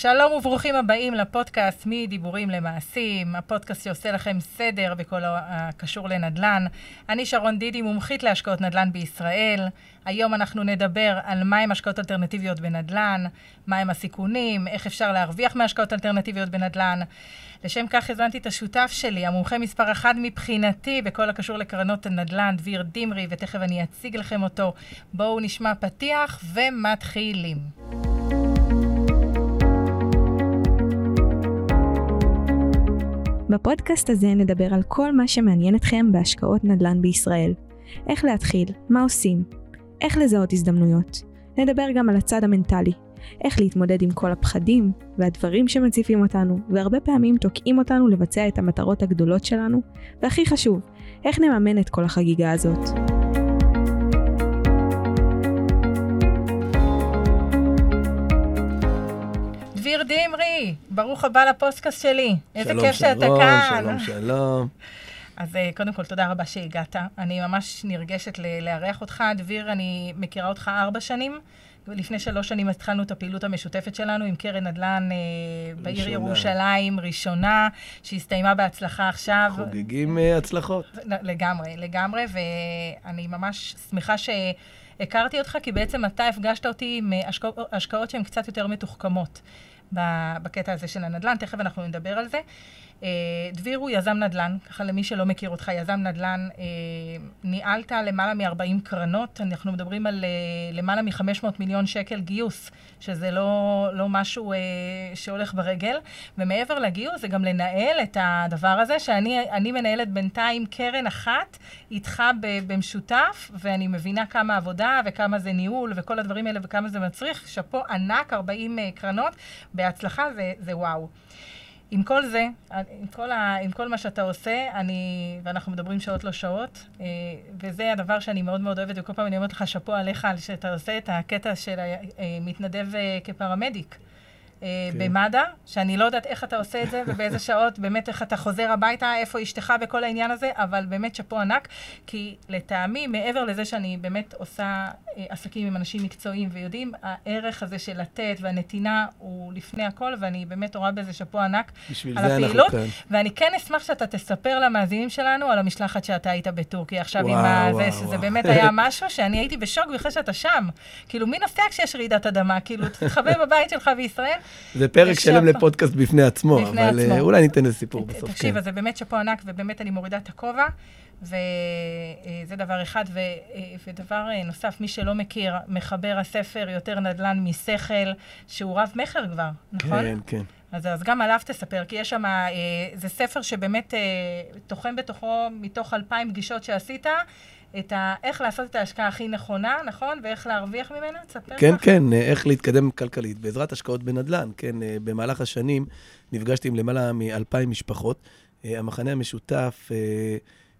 שלום וברוכים הבאים לפודקאסט מדיבורים למעשים, הפודקאסט שעושה לכם סדר בכל הקשור לנדל"ן. אני שרון דידי, מומחית להשקעות נדל"ן בישראל. היום אנחנו נדבר על מהם השקעות אלטרנטיביות בנדל"ן, מהם הסיכונים, איך אפשר להרוויח מהשקעות אלטרנטיביות בנדל"ן. לשם כך הזמנתי את השותף שלי, המומחה מספר אחת מבחינתי בכל הקשור לקרנות הנדל"ן, דביר דמרי, ותכף אני אציג לכם אותו. בואו נשמע פתיח ומתחילים. בפודקאסט הזה נדבר על כל מה שמעניין אתכם בהשקעות נדל"ן בישראל. איך להתחיל, מה עושים, איך לזהות הזדמנויות. נדבר גם על הצד המנטלי, איך להתמודד עם כל הפחדים והדברים שמציפים אותנו, והרבה פעמים תוקעים אותנו לבצע את המטרות הגדולות שלנו, והכי חשוב, איך נממן את כל החגיגה הזאת. דביר דמרי, ברוך הבא לפוסטקאסט שלי. איזה כיף שאתה כאן. שלום, שלום, שלום. אז אה, קודם כל, תודה רבה שהגעת. אני ממש נרגשת לארח אותך. דביר, אני מכירה אותך ארבע שנים. לפני שלוש שנים התחלנו את הפעילות המשותפת שלנו עם קרן נדל"ן אה, בעיר ירושלים, ראשונה, שהסתיימה בהצלחה עכשיו. חוגגים אה, הצלחות. לגמרי, לגמרי, ואני ממש שמחה שהכרתי אותך, כי בעצם אתה הפגשת אותי עם השקעות שהן קצת יותר מתוחכמות. בקטע הזה של הנדל"ן, תכף אנחנו נדבר על זה. אה, דביר הוא יזם נדל"ן, ככה למי שלא מכיר אותך, יזם נדל"ן, אה, ניהלת למעלה מ-40 קרנות, אנחנו מדברים על אה, למעלה מ-500 מיליון שקל גיוס, שזה לא, לא משהו שהולך ברגל, ומעבר לגיוס זה גם לנהל את הדבר הזה, שאני מנהלת בינתיים קרן אחת איתך במשותף, ואני מבינה כמה עבודה וכמה זה ניהול וכל הדברים האלה וכמה זה מצריך, שאפו ענק, 40 קרנות, בהצלחה זה, זה וואו. עם כל זה, עם כל, ה, עם כל מה שאתה עושה, אני, ואנחנו מדברים שעות לא שעות, אה, וזה הדבר שאני מאוד מאוד אוהבת, וכל פעם אני אומרת לך שאפו עליך על שאתה עושה את הקטע של מתנדב אה, כפרמדיק. אה, כן. במד"א, שאני לא יודעת איך אתה עושה את זה ובאיזה שעות, באמת איך אתה חוזר הביתה, איפה אשתך בכל העניין הזה, אבל באמת שאפו ענק, כי לטעמי, מעבר לזה שאני באמת עושה אה, עסקים עם אנשים מקצועיים ויודעים, הערך הזה של לתת והנתינה הוא לפני הכל, ואני באמת רואה בזה שאפו ענק על הפעילות. ואני כן אשמח שאתה תספר למאזינים שלנו על המשלחת שאתה היית בטורקיה עכשיו וואו, עם וואו, זה, וואו. באמת היה משהו שאני הייתי בשוק בכלל שאתה שם. כאילו, מי נוסע כשיש רעידת אדמה? כאילו, תתחבא בבית שלך בישראל. זה פרק שלם לפודקאסט בפני עצמו, בפני אבל עצמו. אה, אולי ניתן לזה סיפור בסוף. תקשיב, כן. אז זה באמת שאפו ענק, ובאמת אני מורידה את הכובע, וזה דבר אחד. ו... ודבר נוסף, מי שלא מכיר, מחבר הספר יותר נדל"ן משכל, שהוא רב-מכר כבר, נכון? כן, כן. אז, אז גם עליו תספר, כי יש שם, אה, זה ספר שבאמת אה, תוחם בתוכו, מתוך אלפיים פגישות שעשית, את ה... איך לעשות את ההשקעה הכי נכונה, נכון? ואיך להרוויח ממנה? תספר כן, לך. כן, אה, איך להתקדם כלכלית. בעזרת השקעות בנדל"ן, כן, אה, במהלך השנים נפגשתי עם למעלה מאלפיים משפחות. אה, המחנה המשותף...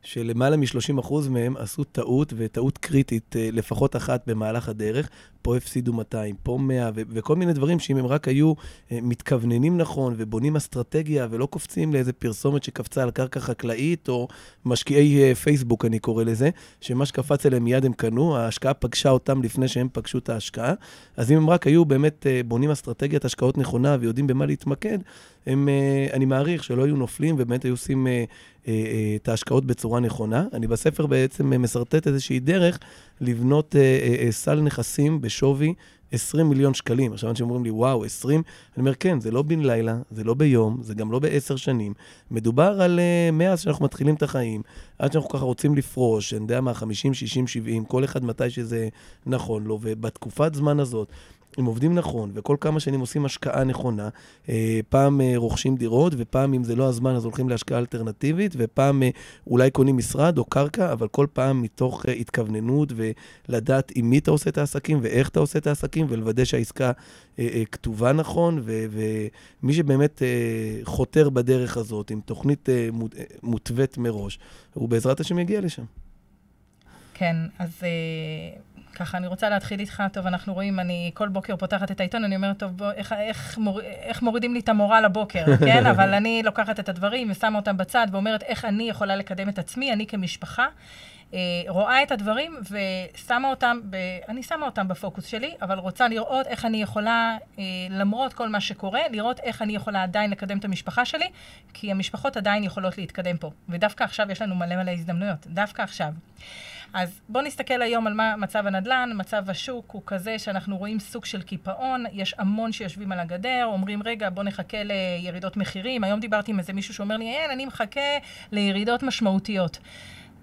שלמעלה מ-30% מהם עשו טעות, וטעות קריטית, לפחות אחת במהלך הדרך. פה הפסידו 200, פה 100, ו- וכל מיני דברים שאם הם רק היו אה, מתכווננים נכון ובונים אסטרטגיה ולא קופצים לאיזה פרסומת שקפצה על קרקע חקלאית, או משקיעי אה, פייסבוק, אני קורא לזה, שמה שקפץ אליהם מיד הם קנו, ההשקעה פגשה אותם לפני שהם פגשו את ההשקעה. אז אם הם רק היו באמת אה, בונים אסטרטגיית השקעות נכונה ויודעים במה להתמקד, הם, אני מעריך שלא היו נופלים ובאמת היו עושים את ההשקעות בצורה נכונה. אני בספר בעצם משרטט איזושהי דרך לבנות סל נכסים בשווי 20 מיליון שקלים. עכשיו אנשים אומרים לי, וואו, 20? אני אומר, כן, זה לא בן לילה, זה לא ביום, זה גם לא בעשר שנים. מדובר על מאז שאנחנו מתחילים את החיים, עד שאנחנו ככה רוצים לפרוש, אני יודע מה, 50, 60, 70, כל אחד מתי שזה נכון לו, ובתקופת זמן הזאת, אם עובדים נכון, וכל כמה שנים עושים השקעה נכונה, אה, פעם אה, רוכשים דירות, ופעם, אם זה לא הזמן, אז הולכים להשקעה אלטרנטיבית, ופעם אה, אולי קונים משרד או קרקע, אבל כל פעם מתוך התכווננות ולדעת עם מי אתה עושה את העסקים ואיך אתה עושה את העסקים, ולוודא שהעסקה כתובה נכון, ומי שבאמת חותר בדרך הזאת, עם תוכנית מותווית מראש, הוא בעזרת השם יגיע לשם. כן, אז ככה, אני רוצה להתחיל איתך, טוב, אנחנו רואים, אני כל בוקר פותחת את העיתון, אני אומרת, טוב, בוא, איך, איך, מור, איך מורידים לי את המורל לבוקר, כן? אבל אני לוקחת את הדברים ושמה אותם בצד ואומרת איך אני יכולה לקדם את עצמי, אני כמשפחה. אה, רואה את הדברים ושמה אותם, ב, אני שמה אותם בפוקוס שלי, אבל רוצה לראות איך אני יכולה, אה, למרות כל מה שקורה, לראות איך אני יכולה עדיין לקדם את המשפחה שלי, כי המשפחות עדיין יכולות להתקדם פה. ודווקא עכשיו יש לנו מלא מלא הזדמנויות, דווקא עכשיו. אז בואו נסתכל היום על מה מצב הנדל"ן, מצב השוק הוא כזה שאנחנו רואים סוג של קיפאון, יש המון שיושבים על הגדר, אומרים רגע בואו נחכה לירידות מחירים, היום דיברתי עם איזה מישהו שאומר לי אין, אני מחכה לירידות משמעותיות.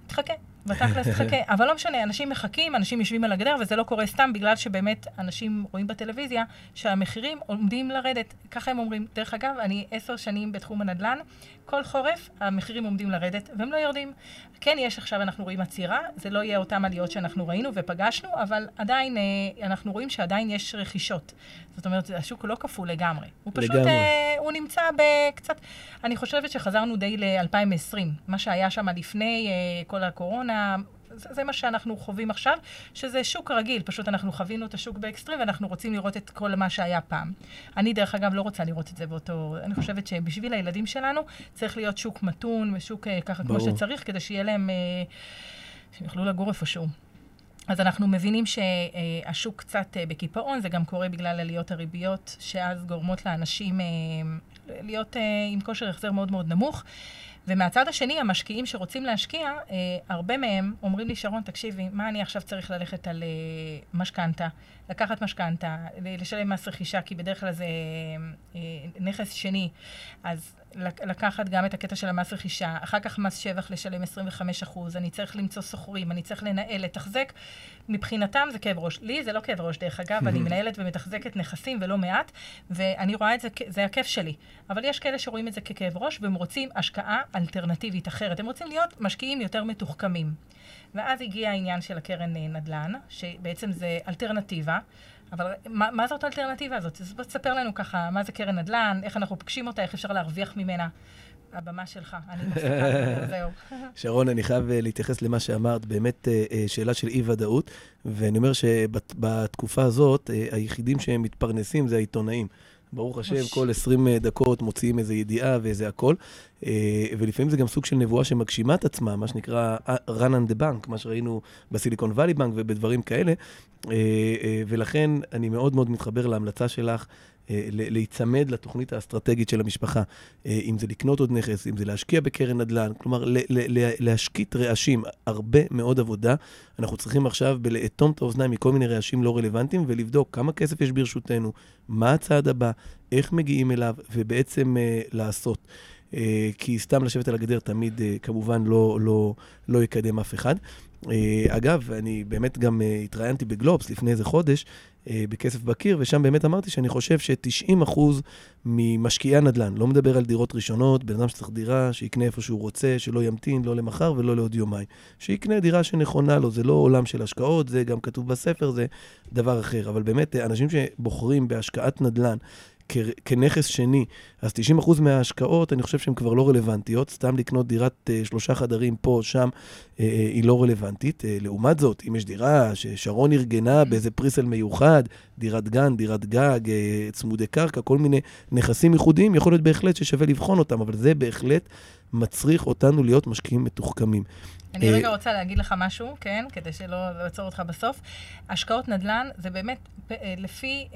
תחכה, בתכלס תחכה. אבל לא משנה, אנשים מחכים, אנשים יושבים על הגדר, וזה לא קורה סתם בגלל שבאמת אנשים רואים בטלוויזיה שהמחירים עומדים לרדת. ככה הם אומרים. דרך אגב, אני עשר שנים בתחום הנדל"ן, כל חורף המחירים עומדים לרדת, והם לא יורדים. כן, יש עכשיו, אנחנו רואים עצירה, זה לא יהיה אותן עליות שאנחנו ראינו ופגשנו, אבל עדיין, אה, אנחנו רואים שעדיין יש רכישות. זאת אומרת, השוק לא כפול לגמרי. הוא פשוט, לגמרי. אה, הוא נמצא בקצת, אני חושבת שחזרנו די ל-2020, מה שהיה שם לפני אה, כל הקורונה. זה, זה מה שאנחנו חווים עכשיו, שזה שוק רגיל, פשוט אנחנו חווינו את השוק באקסטרים ואנחנו רוצים לראות את כל מה שהיה פעם. אני, דרך אגב, לא רוצה לראות את זה באותו... אני חושבת שבשביל הילדים שלנו צריך להיות שוק מתון ושוק אה, ככה ברור. כמו שצריך, כדי שיהיה להם... אה, שיוכלו לגור איפשהו. אז אנחנו מבינים שהשוק קצת אה, בקיפאון, זה גם קורה בגלל עליות הריביות, שאז גורמות לאנשים להיות עם כושר החזר מאוד מאוד נמוך. ומהצד השני, המשקיעים שרוצים להשקיע, אה, הרבה מהם אומרים לי, שרון, תקשיבי, מה אני עכשיו צריך ללכת על אה, משכנתה, לקחת משכנתה, לשלם מס רכישה, כי בדרך כלל זה אה, נכס שני, אז לקחת גם את הקטע של המס רכישה, אחר כך מס שבח לשלם 25 אחוז, אני צריך למצוא שוכרים, אני צריך לנהל, לתחזק. מבחינתם זה כאב ראש. לי זה לא כאב ראש, דרך אגב, אני מנהלת ומתחזקת נכסים ולא מעט, ואני רואה את זה, זה הכיף שלי. אבל יש כאלה שרואים את זה ככאב ראש, והם רוצים השקעה אלטרנטיבית אחרת. הם רוצים להיות משקיעים יותר מתוחכמים. ואז הגיע העניין של הקרן אה, נדל"ן, שבעצם זה אלטרנטיבה. אבל מה, מה זאת האלטרנטיבה הזאת? אז בוא תספר לנו ככה, מה זה קרן נדל"ן, איך אנחנו פוגשים אותה, איך אפשר להרוויח ממנה. הבמה שלך, אני מפסיקה, זהו. שרון, אני חייב אה, להתייחס למה שאמרת, באמת אה, אה, שאלה של אי-ודאות, ואני אומר שבתקופה הזאת, היחידים שהם מתפרנסים זה העיתונאים. ברוך השם, כל 20 דקות מוציאים איזו ידיעה ואיזה הכל. ולפעמים זה גם סוג של נבואה שמגשימה את עצמה, מה שנקרא run on the bank, מה שראינו בסיליקון וואלי בנק ובדברים כאלה. ולכן אני מאוד מאוד מתחבר להמלצה שלך אה, להיצמד לתוכנית האסטרטגית של המשפחה. אה, אם זה לקנות עוד נכס, אם זה להשקיע בקרן נדל"ן, כלומר, להשקיט רעשים, הרבה מאוד עבודה. אנחנו צריכים עכשיו לאטום את האוזניים מכל מיני רעשים לא רלוונטיים ולבדוק כמה כסף יש ברשותנו, מה הצעד הבא, איך מגיעים אליו, ובעצם uh, לעשות. כי סתם לשבת על הגדר תמיד כמובן לא, לא, לא יקדם אף אחד. אגב, אני באמת גם התראיינתי בגלובס לפני איזה חודש, אה, בכסף בקיר, ושם באמת אמרתי שאני חושב ש-90% ממשקיעי הנדל"ן, לא מדבר על דירות ראשונות, בן אדם שצריך דירה, שיקנה איפה שהוא רוצה, שלא ימתין, לא למחר ולא לעוד יומיים. שיקנה דירה שנכונה לו, זה לא עולם של השקעות, זה גם כתוב בספר, זה דבר אחר. אבל באמת, אנשים שבוחרים בהשקעת נדל"ן, כנכס שני, אז 90% מההשקעות, אני חושב שהן כבר לא רלוונטיות. סתם לקנות דירת uh, שלושה חדרים פה או שם, uh, uh, היא לא רלוונטית. Uh, לעומת זאת, אם יש דירה ששרון ארגנה באיזה פריסל מיוחד, דירת גן, דירת גג, uh, צמודי קרקע, כל מיני נכסים ייחודיים, יכול להיות בהחלט ששווה לבחון אותם, אבל זה בהחלט מצריך אותנו להיות משקיעים מתוחכמים. אני רגע רוצה להגיד לך משהו, כן, כדי שלא אעצור אותך בסוף. השקעות נדל"ן זה באמת לפי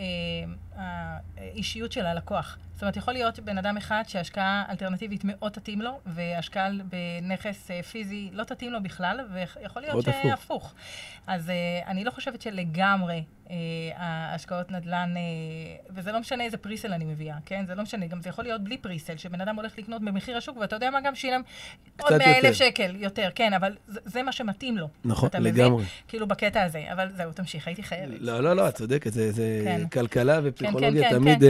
האישיות של הלקוח. זאת אומרת, יכול להיות בן אדם אחד שהשקעה אלטרנטיבית מאוד תתאים לו, והשקעה בנכס אה, פיזי לא תתאים לו בכלל, ויכול להיות שהפוך. אז uh, אני לא חושבת שלגמרי uh, ההשקעות נדל"ן, וזה לא משנה איזה פריסל אני מביאה, כן? זה לא משנה, גם זה יכול להיות בלי פריסל, שבן אדם הולך לקנות במחיר השוק, ואתה יודע מה, גם שילם עוד 100 אלף שקל יותר, כן, אבל זה, זה מה שמתאים לו. נכון, לגמרי. מבין? כאילו בקטע הזה, אבל זהו, תמשיך, הייתי חייבת. לא, לא, לא, את צודקת, זה, זה כן. כלכלה כן, כן, תמיד...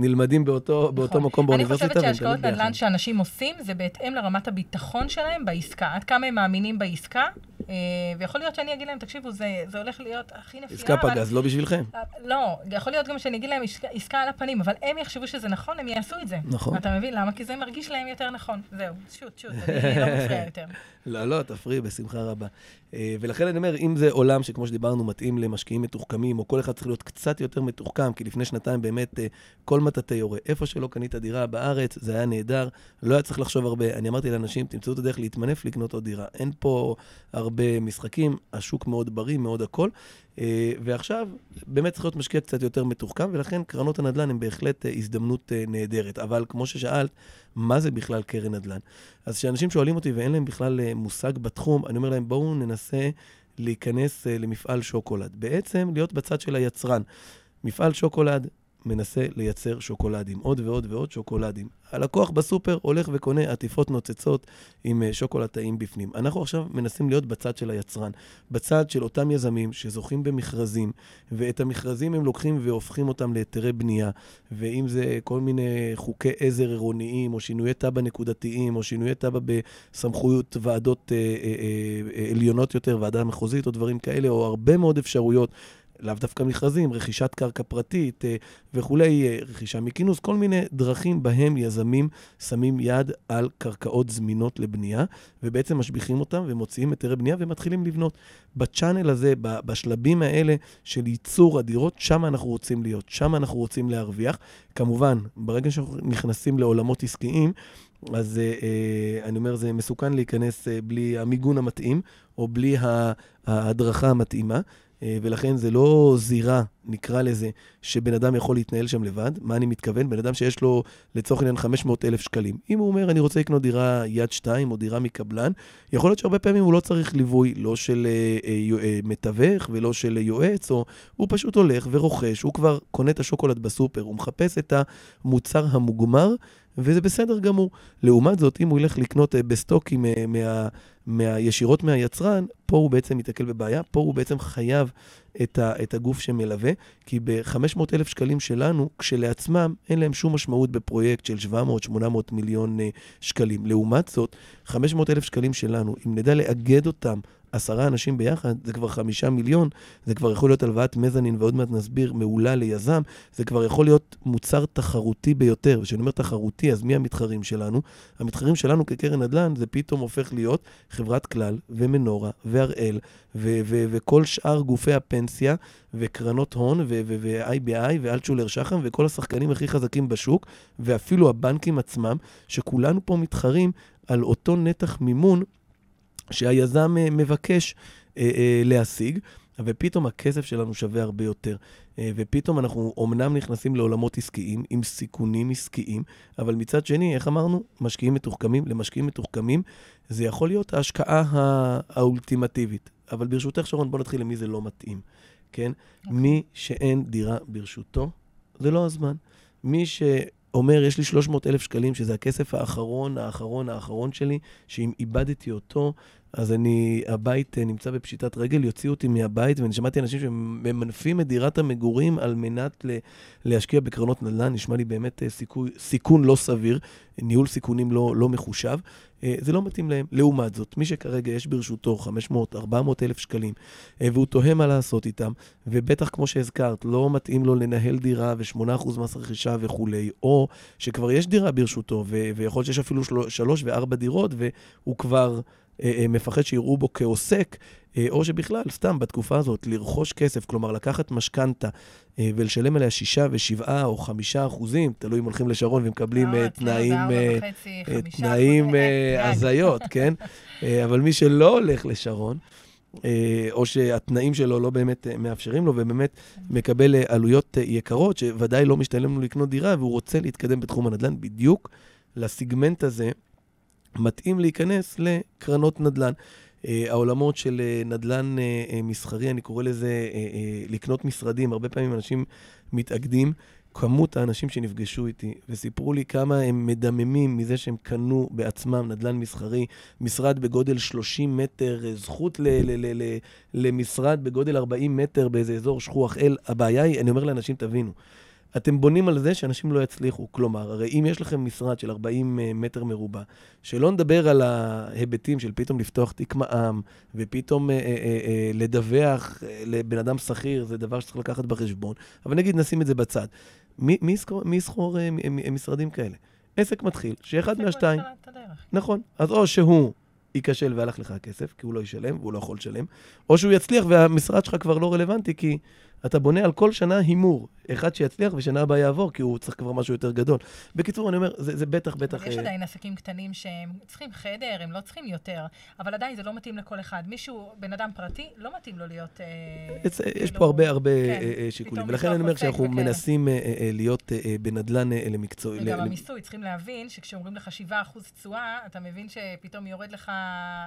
נלמדים באותו, באותו נכון. מקום באוניברסיטה. אני חושבת שהשקעות נדל"ן שאנשים עושים, זה בהתאם לרמת הביטחון שלהם בעסקה. עד כמה הם מאמינים בעסקה, אה, ויכול להיות שאני אגיד להם, תקשיבו, זה, זה הולך להיות הכי נפילה. עסקה אבל... פגז, לא בשבילכם. לא, יכול להיות גם שאני אגיד להם עסקה, עסקה על הפנים, אבל הם יחשבו שזה נכון, הם יעשו את זה. נכון. אתה מבין למה? כי זה מרגיש להם יותר נכון. זהו, שוט, שוט, אני לא מפריע יותר. לא, לא, תפריעי, בשמחה רבה. אה, ולכן אני אומר, אם זה עולם שכמו שדיברנו, מתאים למשקיעים מתוחכמים, או כל אחד צריך להיות קצת יותר מתוחכם, כי לפני שנתיים באמת אה, כל מטאטא יורה. איפה שלא קנית דירה בארץ, זה היה נהדר, לא היה צריך לחשוב הרבה. אני אמרתי לאנשים, תמצאו את הדרך להתמנף, לקנות עוד דירה. אין פה הרבה משחקים, השוק מאוד בריא, מאוד הכל. אה, ועכשיו, באמת צריך להיות משקיע קצת יותר מתוחכם, ולכן קרנות הנדל"ן הן בהחלט אה, הזדמנות אה, נהדרת. אבל כמו ששאלת, מה זה בכלל קרן נדל"ן? אז כשאנשים שואלים אותי ואין להם בכלל מושג בתחום, אני אומר להם, בואו ננסה להיכנס למפעל שוקולד. בעצם, להיות בצד של היצרן. מפעל שוקולד מנסה לייצר שוקולדים, עוד ועוד ועוד שוקולדים. הלקוח בסופר הולך וקונה עטיפות נוצצות עם אה, שוקולד טעים בפנים. אנחנו עכשיו מנסים להיות בצד של היצרן, בצד של אותם יזמים שזוכים במכרזים, ואת המכרזים הם לוקחים והופכים אותם להיתרי בנייה, ואם זה כל מיני חוקי עזר עירוניים, או שינויי תב"ע נקודתיים, או שינויי תב"ע בסמכויות ועדות אה, אה, אה, עליונות יותר, ועדה מחוזית או דברים כאלה, או הרבה מאוד אפשרויות. לאו דווקא מכרזים, רכישת קרקע פרטית אה, וכולי, אה, רכישה מכינוס, כל מיני דרכים בהם יזמים שמים יד על קרקעות זמינות לבנייה, ובעצם משביחים אותם ומוציאים היתרי בנייה ומתחילים לבנות. בצ'אנל הזה, בשלבים האלה של ייצור הדירות, שם אנחנו רוצים להיות, שם אנחנו רוצים להרוויח. כמובן, ברגע שאנחנו נכנסים לעולמות עסקיים, אז אה, אה, אני אומר, זה מסוכן להיכנס אה, בלי המיגון המתאים, או בלי ההדרכה המתאימה. אה, ולכן זה לא זירה, נקרא לזה, שבן אדם יכול להתנהל שם לבד. מה אני מתכוון? בן אדם שיש לו, לצורך העניין, 500 אלף שקלים. אם הוא אומר, אני רוצה לקנות דירה יד שתיים או דירה מקבלן, יכול להיות שהרבה פעמים הוא לא צריך ליווי, לא של אה, אה, אה, מתווך ולא של יועץ, או הוא פשוט הולך ורוכש, הוא כבר קונה את השוקולד בסופר, הוא מחפש את המוצר המוגמר. וזה בסדר גמור. לעומת זאת, אם הוא ילך לקנות אה, בסטוקים אה, מה, מה, ישירות מהיצרן, פה הוא בעצם ייתקל בבעיה, פה הוא בעצם חייב את, ה, את הגוף שמלווה, כי ב-500 אלף שקלים שלנו, כשלעצמם, אין להם שום משמעות בפרויקט של 700-800 מיליון אה, שקלים. לעומת זאת, 500 אלף שקלים שלנו, אם נדע לאגד אותם עשרה אנשים ביחד, זה כבר חמישה מיליון, זה כבר יכול להיות הלוואת מזנין, ועוד מעט נסביר, מעולה ליזם, זה כבר יכול להיות מוצר תחרותי ביותר. וכשאני אומר תחרותי, אז מי המתחרים שלנו? המתחרים שלנו כקרן נדל"ן, זה פתאום הופך להיות חברת כלל, ומנורה, והראל, וכל שאר גופי הפנסיה, וקרנות הון, ו-IBI, ואלטשולר שחם, וכל השחקנים הכי חזקים בשוק, ואפילו הבנקים עצמם, שכולנו פה מתחרים על אותו נתח מימון שהיזם אה, מבקש אה, אה, להשיג, ופתאום הכסף שלנו שווה הרבה יותר. ופתאום אנחנו אומנם נכנסים לעולמות עסקיים, עם סיכונים עסקיים, אבל מצד שני, איך אמרנו? משקיעים מתוחכמים. למשקיעים מתוחכמים זה יכול להיות ההשקעה האולטימטיבית. אבל ברשותך, שרון, בוא נתחיל למי זה לא מתאים, כן? Okay. אוקיי. מי שאין דירה ברשותו, זה לא הזמן. מי ש... אומר, יש לי 300 אלף שקלים, שזה הכסף האחרון, האחרון, האחרון שלי, שאם איבדתי אותו, אז אני, הבית אה, נמצא בפשיטת רגל, יוציאו אותי מהבית, ואני שמעתי אנשים שממנפים את דירת המגורים על מנת ל, להשקיע בקרנות נדל"ן, נשמע לי באמת אה, סיכוי, סיכון לא סביר, ניהול סיכונים לא, לא מחושב. אה, זה לא מתאים להם. לעומת זאת, מי שכרגע יש ברשותו 500, 400 אלף שקלים, והוא תוהה מה לעשות איתם, ובטח, כמו שהזכרת, לא מתאים לו לנהל דירה ו-8% מס רכישה וכולי, או שכבר יש דירה ברשותו, ו- ויכול להיות שיש אפילו שלוש וארבע דירות, והוא כבר... אה, אה, מפחד שיראו בו כעוסק, אה, או שבכלל, סתם בתקופה הזאת, לרכוש כסף, כלומר לקחת משכנתה ולשלם עליה שישה ושבעה או חמישה אחוזים, תלוי אם הולכים לשרון ומקבלים תנאים, תנאים הזיות, כן? אבל מי שלא הולך לשרון, או שהתנאים שלו לא באמת מאפשרים לו, ובאמת מקבל עלויות יקרות, שוודאי לא משתלם לו לקנות דירה, והוא רוצה להתקדם בתחום הנדל"ן בדיוק לסיגמנט הזה מתאים להיכנס לקרנות נדל"ן. Uh, העולמות של uh, נדל"ן uh, מסחרי, אני קורא לזה לקנות משרדים. הרבה פעמים אנשים מתאגדים. כמות האנשים שנפגשו איתי וסיפרו לי כמה הם מדממים מזה שהם קנו בעצמם נדל"ן מסחרי, משרד בגודל 30 מטר, זכות ל- ל- ל- ל- למשרד בגודל 40 מטר באיזה אזור שכוח אל. הבעיה היא, אני אומר לאנשים, תבינו, אתם בונים על זה שאנשים לא יצליחו. כלומר, הרי אם יש לכם משרד של 40 אה, מטר מרובע, שלא נדבר על ההיבטים של פתאום לפתוח תיק מע"מ, ופתאום אה, אה, לדווח לבן אדם שכיר, זה דבר שצריך לקחת בחשבון, אבל נגיד נשים את זה בצד. מי, מי יסחור, מי אה, משרדים כאלה? עסק מתחיל, שאחד מהשתיים... נכון. אז או שהוא ייכשל והלך לך הכסף, כי הוא לא ישלם והוא לא יכול לשלם, או שהוא יצליח והמשרד שלך כבר לא רלוונטי, כי אתה בונה על כל שנה הימור. אחד שיצליח ושנה הבאה יעבור, כי הוא צריך כבר משהו יותר גדול. בקיצור, אני אומר, זה, זה בטח, בטח... יש אה, עדיין עסקים קטנים שהם צריכים חדר, הם לא צריכים יותר, אבל עדיין זה לא מתאים לכל אחד. מישהו, בן אדם פרטי, לא מתאים לו להיות... אה, יש, יש כאילו, פה הרבה הרבה כן, אה, אה, שיקולים, ולכן אני אומר שאנחנו בקרן. מנסים אה, אה, אה, להיות אה, אה, בנדל"ן אה, למקצוע... וגם ל- המיסוי, צריכים להבין שכשאומרים לך 7% תשואה, אתה מבין שפתאום יורד לך אה,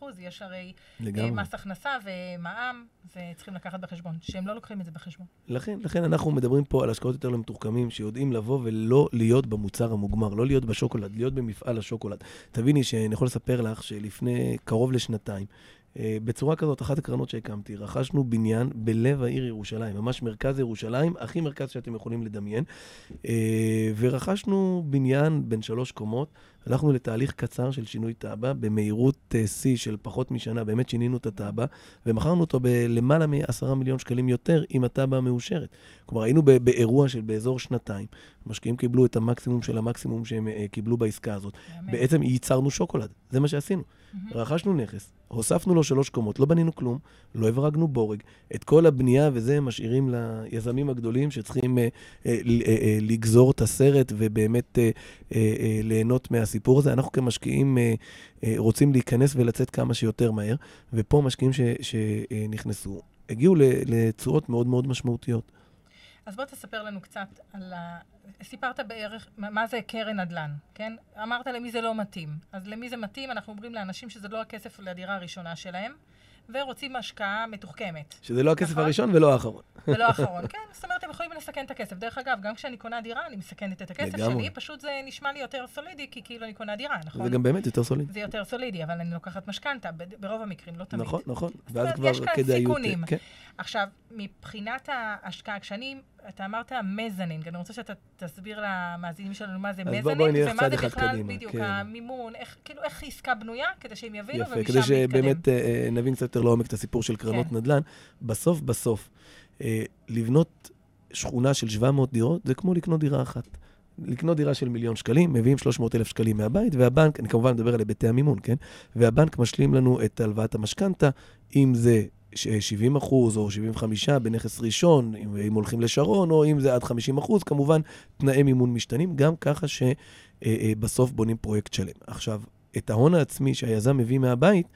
50%, יש הרי אה. מס הכנסה ומע"מ, וצריכים לקחת בחשבון, שהם לא לוקחים את זה בחשבון. לכן, לכן אנחנו מדברים פה על השקעות יותר למתוחכמים, שיודעים לבוא ולא להיות במוצר המוגמר, לא להיות בשוקולד, להיות במפעל השוקולד. תביני שאני יכול לספר לך שלפני קרוב לשנתיים, אה, בצורה כזאת, אחת הקרנות שהקמתי, רכשנו בניין בלב העיר ירושלים, ממש מרכז ירושלים, הכי מרכז שאתם יכולים לדמיין, אה, ורכשנו בניין בין שלוש קומות, הלכנו לתהליך קצר של שינוי תב"ע, במהירות אה, שיא של פחות משנה, באמת שינינו את התב"ע, ומכרנו אותו בלמעלה מ-10 מיליון שקלים יותר עם התב"ע המאושרת. כלומר, היינו באירוע של באזור שנתיים, המשקיעים קיבלו את המקסימום של המקסימום שהם אה, קיבלו בעסקה הזאת. באמת. בעצם ייצרנו שוקולד, זה מה שעשינו. רכשנו נכס, הוספנו לו שלוש קומות, לא בנינו כלום, לא הברגנו בורג. את כל הבנייה וזה משאירים ליזמים הגדולים שצריכים אה, אה, ל- אה, אה, לגזור את הסרט ובאמת אה, אה, מהסיפור הזה. אנחנו כמשקיעים אה, אה, רוצים להיכנס ולצאת כמה שיותר מהר, ופה משקיעים שנכנסו הגיעו ל- לתשואות מאוד מאוד משמעותיות. אז בוא תספר לנו קצת על ה... סיפרת בערך מה זה קרן נדל"ן, כן? אמרת למי זה לא מתאים. אז למי זה מתאים? אנחנו אומרים לאנשים שזה לא הכסף לדירה הראשונה שלהם, ורוצים השקעה מתוחכמת. שזה לא הכסף נכון. הראשון ולא האחרון. ולא האחרון. כן, זאת אומרת, הם יכולים לסכן את הכסף. דרך אגב, גם כשאני קונה דירה, אני מסכנת את הכסף לגמרי. שלי, פשוט זה נשמע לי יותר סולידי, כי כאילו אני קונה דירה, נכון? זה גם באמת יותר סולידי. זה יותר סולידי, אבל אני לוקחת משכנתה, ברוב המקרים, לא תמיד. נכון, נכון. ואז כבר יש כאן כדאיות... סיכונים. כן. עכשיו, מבחינת ההשקעה, כשאני, אתה אמרת מזנינג, אני רוצה שאתה תסביר למאזינים שלנו מה זה מזנינג, ומה זה בכלל, קדימה, בדיוק, כן. המימון, איך, כאילו, איך עסקה בנויה, כדי שהם יבינו, יפה, ומשם כדי להתקדם. שבאמת אה, אה, נבין קצת יותר לעומק את הסיפור של קרנות כן. נדל"ן. בסוף, בסוף, אה, לבנות שכונה של 700 דירות זה כמו לקנות דירה אחת. לקנות דירה של מיליון שקלים, מביאים 300 אלף שקלים מהבית, והבנק, אני כמובן מדבר על היבטי המימון, כן? והבנק משלים לנו את הלוואת המשכנתה, אם זה 70 אחוז או 75 בנכס ראשון, אם, אם הולכים לשרון, או אם זה עד 50 אחוז, כמובן, תנאי מימון משתנים, גם ככה שבסוף בונים פרויקט שלם. עכשיו, את ההון העצמי שהיזם מביא מהבית,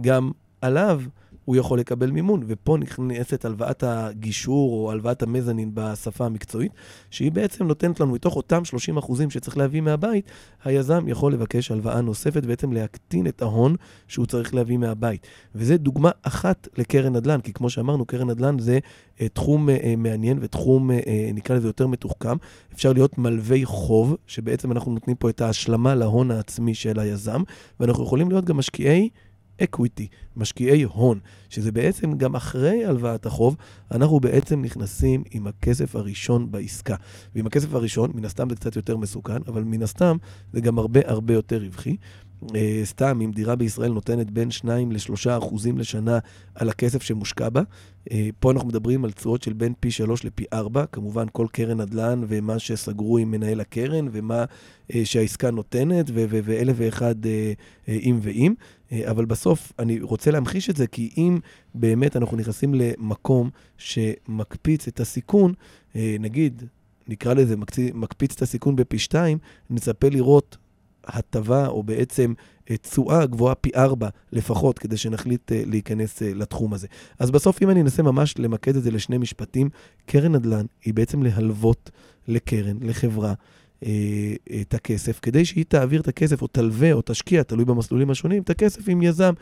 גם עליו הוא יכול לקבל מימון, ופה נכנסת הלוואת הגישור או הלוואת המזנין בשפה המקצועית, שהיא בעצם נותנת לנו מתוך אותם 30 אחוזים שצריך להביא מהבית, היזם יכול לבקש הלוואה נוספת, בעצם להקטין את ההון שהוא צריך להביא מהבית. וזו דוגמה אחת לקרן נדל"ן, כי כמו שאמרנו, קרן נדל"ן זה אה, תחום אה, מעניין ותחום, אה, אה, נקרא לזה יותר מתוחכם. אפשר להיות מלווי חוב, שבעצם אנחנו נותנים פה את ההשלמה להון העצמי של היזם, ואנחנו יכולים להיות גם משקיעי אקוויטי, משקיעי הון, שזה בעצם גם אחרי הלוואת החוב, אנחנו בעצם נכנסים עם הכסף הראשון בעסקה. ועם הכסף הראשון, מן הסתם זה קצת יותר מסוכן, אבל מן הסתם זה גם הרבה הרבה יותר רווחי. Uh, סתם, אם דירה בישראל נותנת בין 2 ל-3 אחוזים לשנה על הכסף שמושקע בה, פה אנחנו מדברים על תשואות של בין פי 3 לפי 4, כמובן כל קרן נדל"ן ומה שסגרו עם מנהל הקרן ומה uh, שהעסקה נותנת ואלף ואחד אם ואם. Uh, אבל בסוף אני רוצה להמחיש את זה, כי אם באמת אנחנו נכנסים למקום שמקפיץ את הסיכון, נגיד, נקרא לזה מקפיץ את הסיכון בפי 2, נצפה לראות הטבה או בעצם אה, תשואה גבוהה פי ארבע לפחות, כדי שנחליט אה, להיכנס אה, לתחום הזה. אז בסוף, אם אני אנסה ממש למקד את זה לשני משפטים, קרן נדל"ן היא בעצם להלוות לקרן, לחברה, את הכסף, כדי שהיא תעביר את הכסף או תלווה או תשקיע, תלוי במסלולים השונים, את הכסף עם יזם,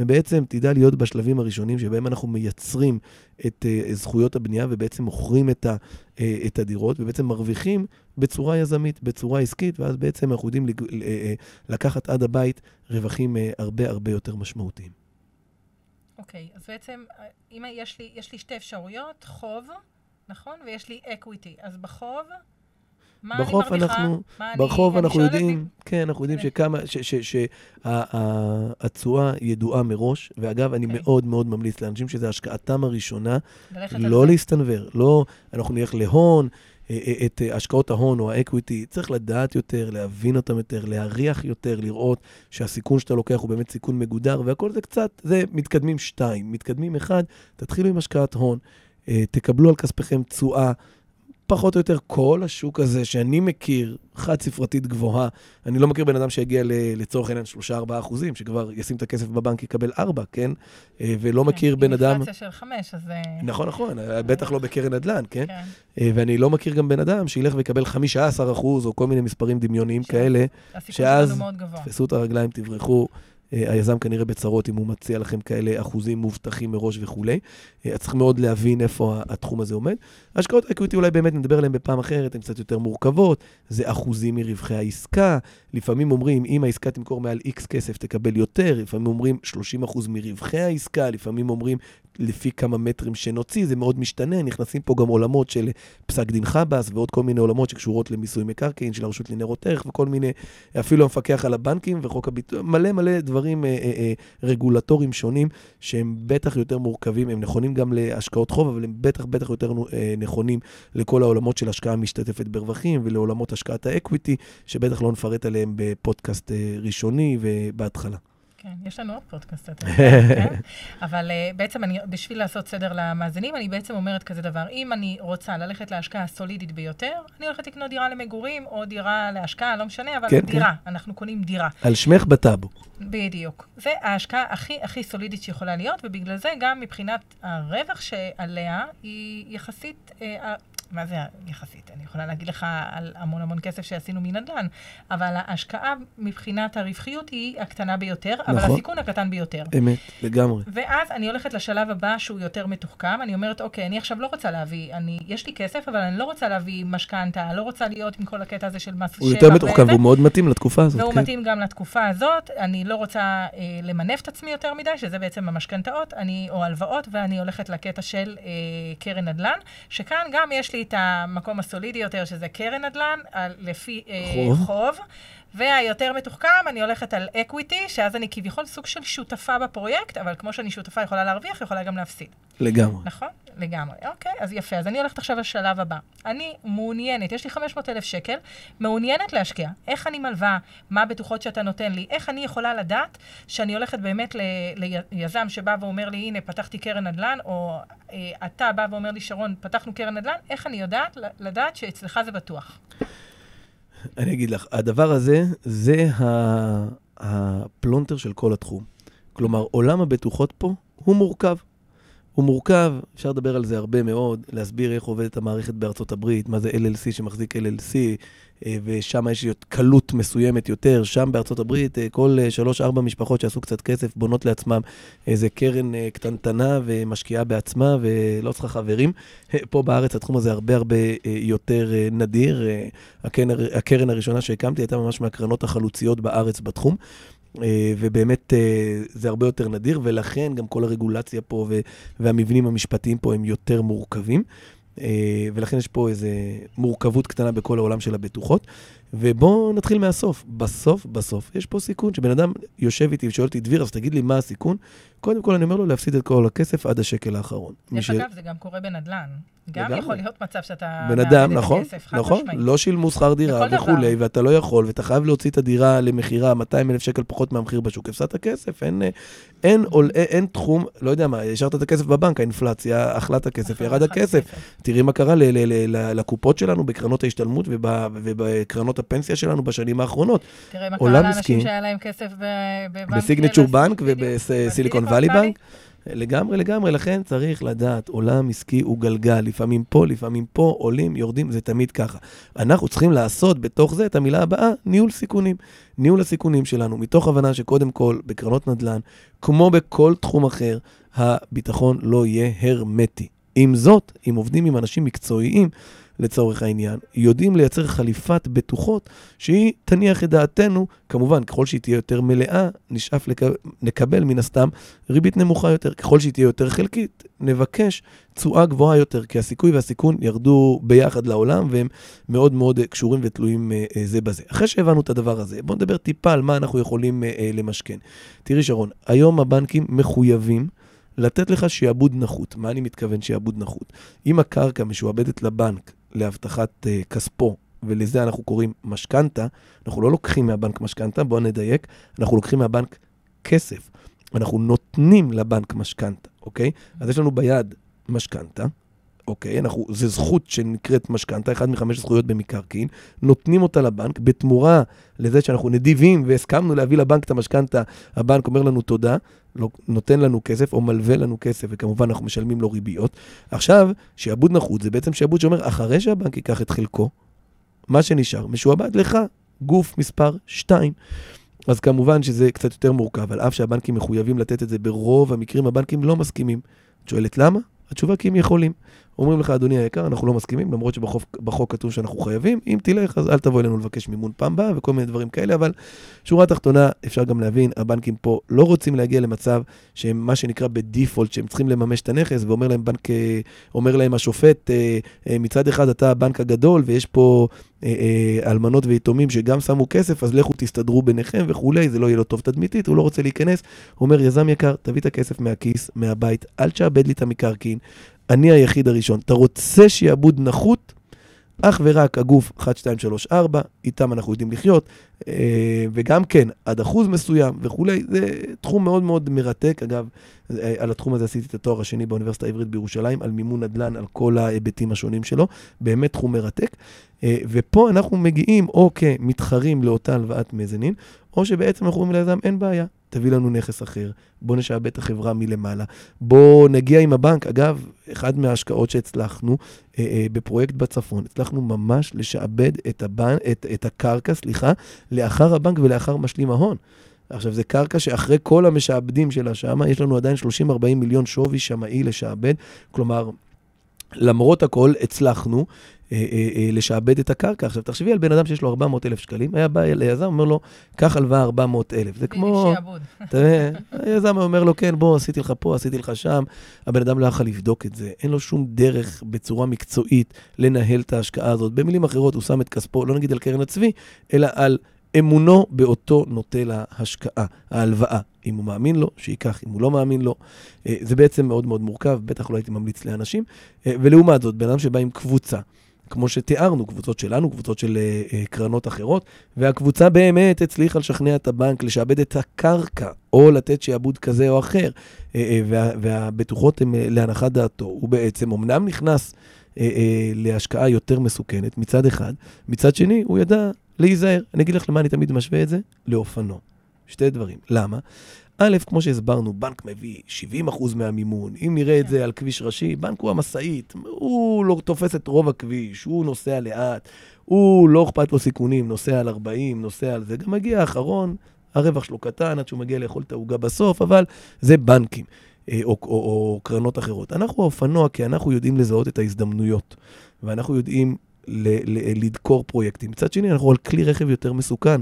ובעצם תדע להיות בשלבים הראשונים שבהם אנחנו מייצרים את אה, זכויות הבנייה ובעצם מוכרים את, ה, אה, את הדירות, ובעצם מרוויחים בצורה יזמית, בצורה עסקית, ואז בעצם אנחנו יודעים אה, לקחת עד הבית רווחים אה, הרבה הרבה יותר משמעותיים. אוקיי, אז בעצם, אה, אם יש לי, יש לי שתי אפשרויות, חוב, נכון? ויש לי equity. אז בחוב, מה בחוב אני מרוויחה? אנחנו- מה בחוב אני אנחנו יודעים, כן, אנחנו יודעים כן. שכמה, שהתשואה ידועה מראש, ואגב, אני אוקיי. מאוד מאוד ממליץ לאנשים שזה השקעתם הראשונה, לא. להסתנוור, לא, אנחנו נלך להון, אה, אה, את אה, השקעות ההון או ה equity, צריך לדעת יותר, להבין אותם יותר, להריח יותר, לראות שהסיכון שאתה לוקח הוא באמת סיכון מגודר, והכל זה קצת, זה מתקדמים שתיים. מתקדמים אחד, תתחילו עם השקעת הון. תקבלו על כספיכם תשואה. פחות או יותר כל השוק הזה שאני מכיר, חד ספרתית גבוהה, אני לא מכיר בן אדם שיגיע לצורך העניין 3-4 אחוזים, שכבר ישים את הכסף בבנק, יקבל 4, כן? אה, ולא כן, מכיר בן אדם... אינפלציה של 5, אז... נכון, נכון, בטח לא בקרן נדל"ן, כן? כן? ואני לא מכיר גם בן אדם שילך ויקבל 15 אחוז, או כל מיני מספרים דמיוניים כאלה, שאז תפסו את הרגליים, תברחו. אה, היזם כנראה בצרות אם הוא מציע לכם כאלה אחוזים מובטחים מראש וכולי. אז אה, צריך מאוד להבין איפה התחום הזה עומד. השקעות אקוויטי אולי באמת נדבר עליהן בפעם אחרת, הן קצת יותר מורכבות, זה אחוזים מרווחי העסקה. לפעמים אומרים, אם העסקה תמכור מעל X כסף תקבל יותר, לפעמים אומרים 30% מרווחי העסקה, לפעמים אומרים לפי כמה מטרים שנוציא, זה מאוד משתנה, נכנסים פה גם עולמות של פסק דין חבאס ועוד כל מיני עולמות שקשורות למיסוי מקרקעין של הרשות לניירות ערך וכל מיני, אפילו המפקח על הבנקים וחוק הביטוי, מלא מלא דברים אה, אה, אה, רגולטוריים שונים שהם בטח יותר מורכבים, הם נכונים גם להשקעות חוב, אבל הם בטח בטח יותר אה, נכונים לכל העולמות של השקעה משתתפת ברווחים ולעולמות השקעת האקוויטי, שבטח לא נפרט עליהם בפודקאסט אה, ראשוני ובהתחלה. כן, יש לנו עוד פודקאסט, אתה כן? אבל uh, בעצם אני, בשביל לעשות סדר למאזינים, אני בעצם אומרת כזה דבר, אם אני רוצה ללכת להשקעה הסולידית ביותר, אני הולכת לקנות דירה למגורים, או דירה להשקעה, לא משנה, אבל כן, דירה, כן. אנחנו קונים דירה. על שמך בטאבו. בדיוק. זה ההשקעה הכי הכי סולידית שיכולה להיות, ובגלל זה גם מבחינת הרווח שעליה, היא יחסית, אה, מה זה יחסית? אני יכולה להגיד לך על המון המון כסף שעשינו מנדל"ן, אבל ההשקעה מבחינת הרווחיות היא הקטנה ביותר, נכון. אבל הסיכון הקטן ביותר. אמת, לגמרי. ואז אני הולכת לשלב הבא שהוא יותר מתוחכם, אני אומרת, אוקיי, אני עכשיו לא רוצה להביא, אני, יש לי כסף, אבל אני לא רוצה להביא משכנתה, לא רוצה להיות עם כל הקטע הזה של מס שבע. הוא יותר מתוחכם והוא מאוד מתאים לתקופה הזאת. והוא כן. מתאים גם לתקופה הזאת, אני לא רוצה אה, למנף את עצמי יותר מדי, שזה בעצם המשכנתאות, או הלוואות, ואני הולכת לקטע של אה, קרן נדל"ן, שכאן גם יש לי לי את המקום הסולידי יותר, שזה קרן נדל"ן, על, לפי אה, חוב. חוב. והיותר מתוחכם, אני הולכת על equity, שאז אני כביכול סוג של שותפה בפרויקט, אבל כמו שאני שותפה יכולה להרוויח, יכולה גם להפסיד. לגמרי. נכון? לגמרי. אוקיי, אז יפה. אז אני הולכת עכשיו לשלב הבא. אני מעוניינת, יש לי 500 אלף שקל, מעוניינת להשקיע. איך אני מלווה, מה הבטוחות שאתה נותן לי, איך אני יכולה לדעת שאני הולכת באמת ל, ליזם שבא ואומר לי, הנה, פתחתי קרן נדל"ן, או אה, אתה בא ואומר לי, שרון, פתחנו קרן נדל"ן, איך אני יודעת לדעת שאצלך זה בטוח? אני אגיד לך, הדבר הזה, זה הפלונטר של כל התחום. כלומר, עולם הבטוחות פה הוא מורכב. הוא מורכב, אפשר לדבר על זה הרבה מאוד, להסביר איך עובדת המערכת בארצות הברית, מה זה LLC שמחזיק LLC, אה, ושם יש קלות מסוימת יותר. שם בארצות הברית, אה, כל אה, שלוש-ארבע משפחות שעשו קצת כסף בונות לעצמם איזה קרן קטנטנה ומשקיעה בעצמה ולא צריכה חברים. פה בארץ התחום הזה הרבה הרבה יותר נדיר. הקרן, הקרן הראשונה שהקמתי הייתה ממש מהקרנות החלוציות בארץ בתחום. ובאמת זה הרבה יותר נדיר, ולכן גם כל הרגולציה פה והמבנים המשפטיים פה הם יותר מורכבים. אה, ולכן יש פה איזו מורכבות קטנה בכל העולם של הבטוחות. ובואו נתחיל מהסוף. בסוף, בסוף, יש פה סיכון שבן אדם יושב איתי ושואל אותי, דביר, אז תגיד לי מה הסיכון? קודם כל אני אומר לו להפסיד את כל הכסף עד השקל האחרון. דרך ש... אגב, זה גם קורה בנדל"ן. גם יכול להיות מצב שאתה... בן אדם, נכון, הכסף, נכון, משמעית. לא שילמו שכר דירה וכולי, דבר. ואתה לא יכול, ואתה חייב להוציא את הדירה למכירה 200 אלף שקל פחות מהמחיר בשוק, הפסדת כסף, אין, אין, אין, אין, אין תחום, לא יודע מה, השארת את הכסף בבנק, האינפלציה, אכלה את הכסף, ירד הכסף. תראי מה קרה ל, ל, ל, לקופות שלנו בקרנות ההשתלמות ובקרנות הפנסיה שלנו בשנים האחרונות. תראה מה קרה לאנשים שהיה להם כסף בבנק. בסיגנצ'ור בנק ובסיליקון וואלי בנק. לגמרי, לגמרי, לכן צריך לדעת, עולם עסקי הוא גלגל, לפעמים פה, לפעמים פה, עולים, יורדים, זה תמיד ככה. אנחנו צריכים לעשות בתוך זה את המילה הבאה, ניהול סיכונים. ניהול הסיכונים שלנו, מתוך הבנה שקודם כל, בקרנות נדל"ן, כמו בכל תחום אחר, הביטחון לא יהיה הרמטי. עם זאת, אם עובדים עם אנשים מקצועיים, לצורך העניין, יודעים לייצר חליפת בטוחות שהיא תניח את דעתנו, כמובן, ככל שהיא תהיה יותר מלאה, נשאף לק... נקבל מן הסתם ריבית נמוכה יותר. ככל שהיא תהיה יותר חלקית, נבקש תשואה גבוהה יותר, כי הסיכוי והסיכון ירדו ביחד לעולם, והם מאוד מאוד קשורים ותלויים אה, אה, זה בזה. אחרי שהבנו את הדבר הזה, בואו נדבר טיפה על מה אנחנו יכולים אה, למשכן. תראי, שרון, היום הבנקים מחויבים לתת לך שיעבוד נחות. מה אני מתכוון שיעבוד נחות? אם הקרקע משועבדת לבנק להבטחת uh, כספו, ולזה אנחנו קוראים משכנתה, אנחנו לא לוקחים מהבנק משכנתה, בואו נדייק, אנחנו לוקחים מהבנק כסף. אנחנו נותנים לבנק משכנתה, אוקיי? אז יש לנו ביד משכנתה, אוקיי? אנחנו, זה זכות שנקראת משכנתה, אחת מחמש זכויות במקרקעין, נותנים אותה לבנק, בתמורה לזה שאנחנו נדיבים והסכמנו להביא לבנק את המשכנתה, הבנק אומר לנו תודה, לא, נותן לנו כסף או מלווה לנו כסף, וכמובן אנחנו משלמים לו ריביות. עכשיו, שעבוד נחות זה בעצם שעבוד שאומר, אחרי שהבנק ייקח את חלקו, מה שנשאר משועבד לך, גוף מספר 2. אז כמובן שזה קצת יותר מורכב, על אף שהבנקים מחויבים לתת את זה, ברוב המקרים הבנקים לא מסכימים. את שואלת למה? התשובה כי הם יכולים. אומרים לך, אדוני היקר, אנחנו לא מסכימים, למרות שבחוק כתוב שאנחנו חייבים. אם תלך, אז אל תבוא אלינו לבקש מימון פעם באה וכל מיני דברים כאלה, אבל שורה תחתונה, אפשר גם להבין, הבנקים פה לא רוצים להגיע למצב שהם מה שנקרא בדיפולט, שהם צריכים לממש את הנכס, ואומר להם בנק, אה, אומר להם השופט, אה, אה, מצד אחד אתה הבנק הגדול, ויש פה אלמנות ויתומים שגם שמו כסף, אז לכו תסתדרו ביניכם וכולי, זה לא יהיה לו טוב תדמיתית, הוא לא רוצה להיכנס. הוא אומר, יזם יקר, תביא את הכסף מהכיס, מהבית, אל תשעבד לי את המקרקעין. אני היחיד הראשון. אתה רוצה שיעבוד נחות? אך ורק הגוף 1, 2, 3, 4, איתם אנחנו יודעים לחיות, אה, וגם כן, עד אחוז מסוים וכולי, זה תחום מאוד מאוד מרתק. אגב, אה, על התחום הזה עשיתי את התואר השני באוניברסיטה העברית בירושלים, על מימון נדל"ן, על כל ההיבטים השונים שלו, באמת תחום מרתק. אה, ופה אנחנו מגיעים או כמתחרים לאותה הלוואת מזנין, או שבעצם אנחנו אומרים ליזם, אין בעיה, תביא לנו נכס אחר, בוא נשעבד את החברה מלמעלה, בוא נגיע עם הבנק. אגב, אחד מההשקעות שהצלחנו אה, אה, בפרויקט בצפון, הצלחנו ממש לשעבד את, הבנ... את, את הקרקע, סליחה, לאחר הבנק ולאחר משלים ההון. עכשיו, זו קרקע שאחרי כל המשעבדים שלה שם, יש לנו עדיין 30-40 מיליון שווי שמאי לשעבד. כלומר, למרות הכל, הצלחנו אה, אה, אה, לשעבד את הקרקע. עכשיו, תחשבי על בן אדם שיש לו 400 אלף שקלים, היה בא ליזם, אומר לו, קח הלוואה 400 אלף. זה כמו... תראה, היזם אומר לו, כן, בוא, עשיתי לך פה, עשיתי לך שם. הבן אדם לא יכול לבדוק את זה. אין לו שום דרך בצורה מקצועית לנהל את ההשקעה הזאת. במילים אחרות, הוא שם את כספו, לא נגיד על קרן הצבי, אלא על אמונו באותו נוטה להשקעה, ההלוואה. אם הוא מאמין לו, שייקח, אם הוא לא מאמין לו. זה בעצם מאוד מאוד מורכב, בטח לא הייתי ממליץ לאנשים. ולעומת זאת, בן אדם שבא עם קבוצה, כמו שתיארנו, קבוצות שלנו, קבוצות של uh, קרנות אחרות, והקבוצה באמת הצליחה לשכנע את הבנק לשעבד את הקרקע, או לתת שעבוד כזה או אחר, וה, והבטוחות הן להנחת דעתו. הוא בעצם אמנם נכנס להשקעה יותר מסוכנת מצד אחד, מצד שני הוא ידע להיזהר. אני אגיד לך למה אני תמיד משווה את זה? לאופנוע. שתי דברים. למה? א', כמו שהסברנו, בנק מביא 70% מהמימון. אם נראה את כן. זה על כביש ראשי, בנק הוא המשאית, הוא לא תופס את רוב הכביש, הוא נוסע לאט, הוא לא אכפת לו סיכונים, נוסע על 40, נוסע על זה. גם מגיע האחרון, הרווח שלו קטן עד שהוא מגיע לאכול את העוגה בסוף, אבל זה בנקים אה, או, או, או קרנות אחרות. אנחנו האופנוע, כי אנחנו יודעים לזהות את ההזדמנויות, ואנחנו יודעים לדקור פרויקטים. מצד שני, אנחנו על כלי רכב יותר מסוכן.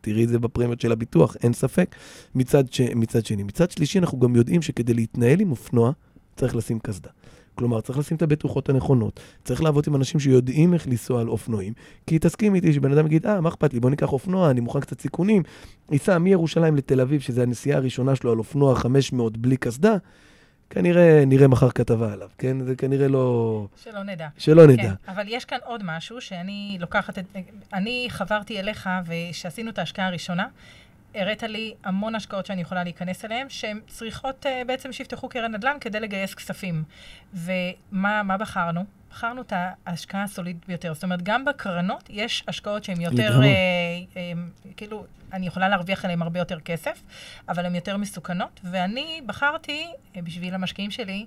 תראי את זה בפרמיות של הביטוח, אין ספק. מצד, ש... מצד שני. מצד שלישי, אנחנו גם יודעים שכדי להתנהל עם אופנוע, צריך לשים קסדה. כלומר, צריך לשים את הבטוחות הנכונות, צריך לעבוד עם אנשים שיודעים איך לנסוע על אופנועים, כי תסכים איתי שבן אדם יגיד, אה, מה אכפת לי, בוא ניקח אופנוע, אני מוכן קצת סיכונים, ייסע מירושלים לתל אביב, שזו הנסיעה הראשונה שלו על אופנוע 500 בלי קסדה, כנראה נראה מחר כתבה עליו, כן? זה כנראה לא... שלא נדע. שלא נדע. כן, אבל יש כאן עוד משהו שאני לוקחת את... אני חברתי אליך, וכשעשינו את ההשקעה הראשונה, הראת לי המון השקעות שאני יכולה להיכנס אליהן, שהן צריכות uh, בעצם שיפתחו קרן נדל"ן כדי לגייס כספים. ומה בחרנו? בחרנו את ההשקעה הסולידית ביותר. זאת אומרת, גם בקרנות יש השקעות שהן יותר, אה, אה, כאילו, אני יכולה להרוויח עליהן הרבה יותר כסף, אבל הן יותר מסוכנות, ואני בחרתי, אה, בשביל המשקיעים שלי,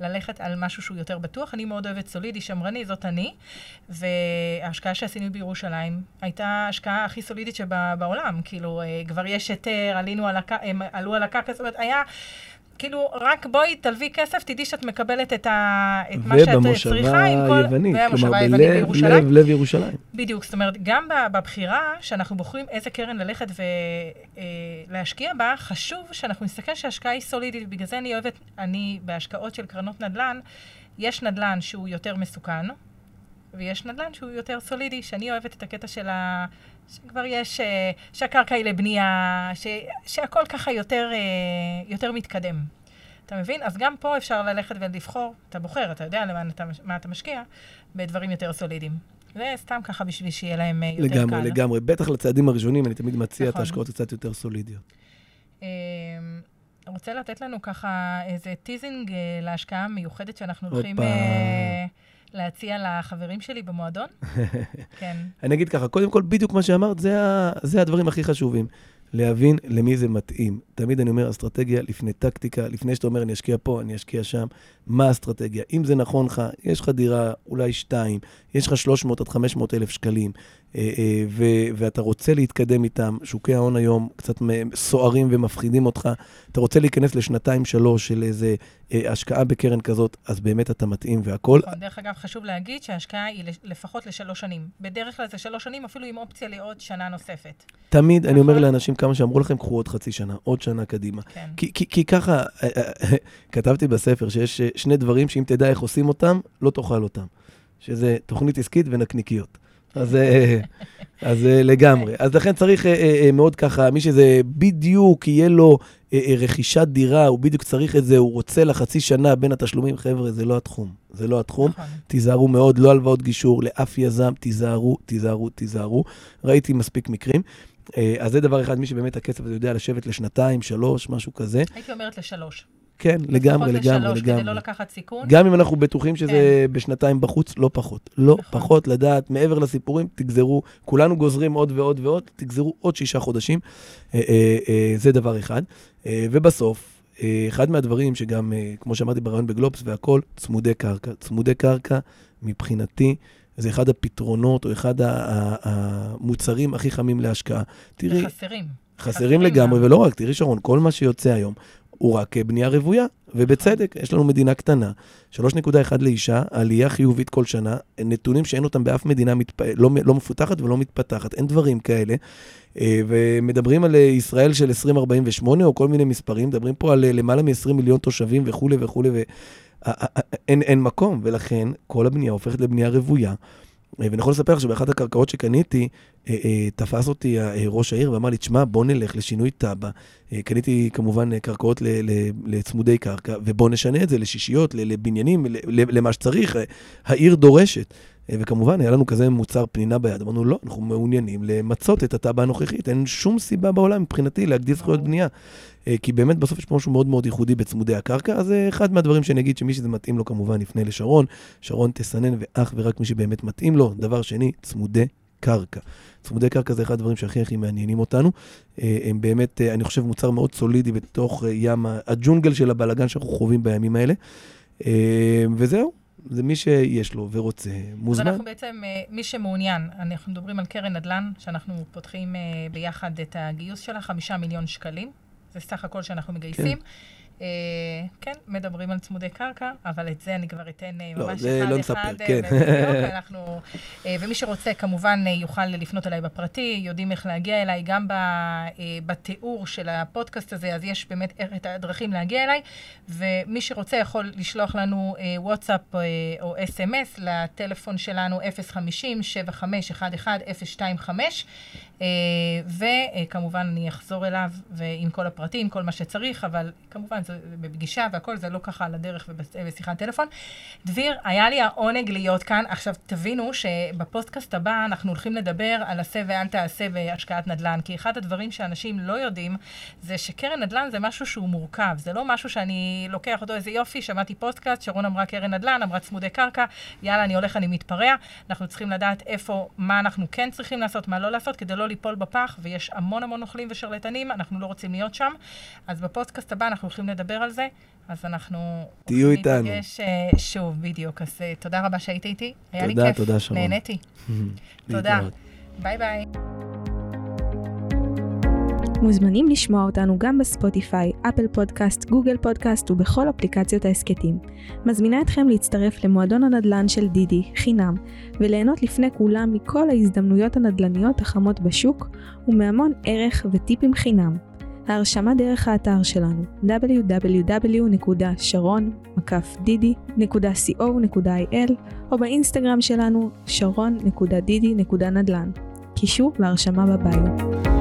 ללכת על משהו שהוא יותר בטוח. אני מאוד אוהבת סולידי, שמרני, זאת אני, וההשקעה שעשינו בירושלים הייתה ההשקעה הכי סולידית שבעולם. כאילו, אה, כבר יש היתר, עלינו על הקרקע, הם עלו על הקרקע, זאת אומרת, היה... כאילו, רק בואי, תלווי כסף, תדעי שאת מקבלת את, ה... את מה שאת צריכה כל... ובמושבה היוונית, כלומר, בלב, לב, לב ירושלים. בדיוק, זאת אומרת, גם בבחירה, שאנחנו בוחרים איזה קרן ללכת ולהשקיע בה, חשוב שאנחנו נסתכל שההשקעה היא סולידית, בגלל זה אני אוהבת, אני, בהשקעות של קרנות נדל"ן, יש נדל"ן שהוא יותר מסוכן, ויש נדל"ן שהוא יותר סולידי, שאני אוהבת את הקטע של ה... שכבר יש, אה, שהקרקע היא לבנייה, ש, שהכל ככה יותר, אה, יותר מתקדם. אתה מבין? אז גם פה אפשר ללכת ולבחור, אתה בוחר, אתה יודע למה אתה, מה אתה משקיע, בדברים יותר סולידיים. זה סתם ככה בשביל שיהיה להם אה, יותר לגמרי, קל. לגמרי, לגמרי. בטח לצעדים הראשונים, אני תמיד מציע נכון. את ההשקעות קצת יותר סולידיות. רוצה לתת לנו ככה איזה teasing להשקעה המיוחדת שאנחנו הולכים. אה, להציע לחברים שלי במועדון? כן. אני אגיד ככה, קודם כל, בדיוק מה שאמרת, זה, ה, זה הדברים הכי חשובים. להבין למי זה מתאים. תמיד אני אומר, אסטרטגיה לפני טקטיקה, לפני שאתה אומר, אני אשקיע פה, אני אשקיע שם, מה האסטרטגיה? אם זה נכון לך, יש לך דירה, אולי שתיים, יש לך 300 עד 500 אלף שקלים, ו- ואתה רוצה להתקדם איתם, שוקי ההון היום קצת סוערים ומפחידים אותך, אתה רוצה להיכנס לשנתיים-שלוש של איזה אה, השקעה בקרן כזאת, אז באמת אתה מתאים והכול. נכון, דרך אגב, חשוב להגיד שההשקעה היא לפחות לשלוש שנים. בדרך כלל זה שלוש שנים, אפילו עם אופציה לעוד שנה נוספת. תמיד אני אומר נכון. לאנשים כמה שאמרו לכם, קחו עוד חצי שנה, עוד שנה קדימה. כן. כי, כי, כי ככה, אה, אה, כתבתי בספר שיש אה, שני דברים שאם תדע איך עושים אותם, לא תאכל אותם. שזה תוכנית עסקית ונקניקיות. אז, אה, אז אה, לגמרי. אז לכן צריך אה, מאוד ככה, מי שזה בדיוק יהיה לו רכישת דירה, הוא בדיוק צריך את זה, הוא רוצה לחצי שנה בין התשלומים, חבר'ה, זה לא התחום. זה לא התחום. נכון. תיזהרו מאוד, לא הלוואות גישור לאף יזם, תיזהרו, תיזהרו, תיזהרו. ראיתי מספיק מקרים. אז זה דבר אחד, מי שבאמת הכסף הזה יודע לשבת לשנתיים, שלוש, משהו כזה. הייתי אומרת לשלוש. כן, לגמרי, לגמרי, לשלוש, כדי לא לגמרי. לקחת סיכון. גם אם אנחנו בטוחים שזה בשנתיים בחוץ, לא פחות. לא נכון. פחות לדעת, מעבר לסיפורים, תגזרו, כולנו גוזרים עוד ועוד ועוד, תגזרו עוד שישה חודשים. אה, אה, אה, זה דבר אחד. ובסוף, אחד מהדברים שגם, כמו שאמרתי ברעיון בגלובס והכול, צמודי קרקע. צמודי קרקע, מבחינתי, זה אחד הפתרונות או אחד המוצרים הכי חמים להשקעה. תראי, חסרים. חסרים לגמרי. ולא רק, תראי שרון, כל מה שיוצא היום הוא רק בנייה רוויה, ובצדק, יש לנו מדינה קטנה, 3.1 לאישה, עלייה חיובית כל שנה, נתונים שאין אותם באף מדינה מתפ... לא, לא מפותחת ולא מתפתחת, אין דברים כאלה. אה, ומדברים על אה, ישראל של 2048 או כל מיני מספרים, מדברים פה על אה, למעלה מ-20 מיליון תושבים וכולי וכולי, ואין אין מקום, ולכן כל הבנייה הופכת לבנייה רוויה. ואני יכול לספר לך שבאחת הקרקעות שקניתי, אה, אה, תפס אותי אה, ראש העיר ואמר לי, תשמע, בוא נלך לשינוי תב"ע. קניתי כמובן קרקעות לצמודי קרקע, ובוא נשנה את זה לשישיות, לבניינים, למה שצריך. העיר דורשת. וכמובן, היה לנו כזה מוצר פנינה ביד. אמרנו, לא, אנחנו מעוניינים למצות את התב"ע הנוכחית. אין שום סיבה בעולם מבחינתי להגדיל זכויות. בנייה. אה, כי באמת בסוף יש פה משהו מאוד מאוד ייחודי בצמודי הקרקע, אז זה אחד מהדברים שאני אגיד שמי שזה מתאים לו כמובן יפנה לשרון. שרון תסנן ואך ורק מי שבאמת מתאים לו. דבר שני, צמודי קרקע. צמודי קרקע זה אחד הדברים שהכי הכי מעניינים אותנו. אה, הם באמת, אה, אני חושב, מוצר מאוד סולידי בתוך אה, ים הג'ונגל של הבלגן שאנחנו חווים בימים האלה. אה, וזהו, זה מי שיש לו ורוצה, אז מוזמן. אנחנו בעצם, אה, מי שמעוניין, אנחנו מדברים על קרן נדל"ן, שאנחנו פותחים אה, ביחד את הגיוס שלה, חמישה מיליון שקלים. זה סך הכל שאנחנו מגייסים. אה, כן, מדברים על צמודי קרקע, אבל את זה אני כבר אתן אה, לא, ממש זה אחד לא אחד. נספר, אה, כן. אנחנו, אה, ומי שרוצה, כמובן, אה, יוכל לפנות אליי בפרטי, יודעים איך להגיע אליי, גם אה, בתיאור של הפודקאסט הזה, אז יש באמת את הדרכים להגיע אליי, ומי שרוצה יכול לשלוח לנו אה, וואטסאפ אה, או אס.אם.אס לטלפון שלנו 050-7511-025, אה, וכמובן אני אחזור אליו ועם כל הפרטים, כל מה שצריך, אבל כמובן זה בפגישה והכל, זה לא ככה על הדרך ובש- בשיחת טלפון. דביר, היה לי העונג להיות כאן. עכשיו, תבינו שבפודקאסט הבא אנחנו הולכים לדבר על עשה ואל תעשה בהשקעת נדל"ן, כי אחד הדברים שאנשים לא יודעים זה שקרן נדל"ן זה משהו שהוא מורכב, זה לא משהו שאני לוקח אותו איזה יופי, שמעתי פודקאסט, שרון אמרה קרן נדל"ן, אמרה צמודי קרקע, יאללה, אני הולך, אני מתפרע. אנחנו צריכים לדעת איפה, מה אנחנו כן צריכים לעשות, מה לא לעשות, כדי לא ליפול בפח, ויש המון המון אוכלים ושרלטנים, אנחנו לא רוצים להיות שם. אז בפודקאסט הבא אנחנו הולכים לדבר על זה, אז אנחנו... תהיו איתנו. להיפגש, אה, שוב, בדיוק. אז אה, תודה רבה שהיית איתי, היה לי תודה, כיף. תודה, שרון. נהניתי. תודה. ביי ביי. מוזמנים לשמוע אותנו גם ב Spotify, Apple Podcast, Google Podcast ובכל אפליקציות ההסכתים. מזמינה אתכם להצטרף למועדון הנדל"ן של דידי, חינם, וליהנות לפני כולם מכל ההזדמנויות הנדל"ניות החמות בשוק, ומהמון ערך וטיפים חינם. ההרשמה דרך האתר שלנו www.sharon-didi.co.il או באינסטגרם שלנו sharon.didi.נדל"ן. קישור להרשמה בביו.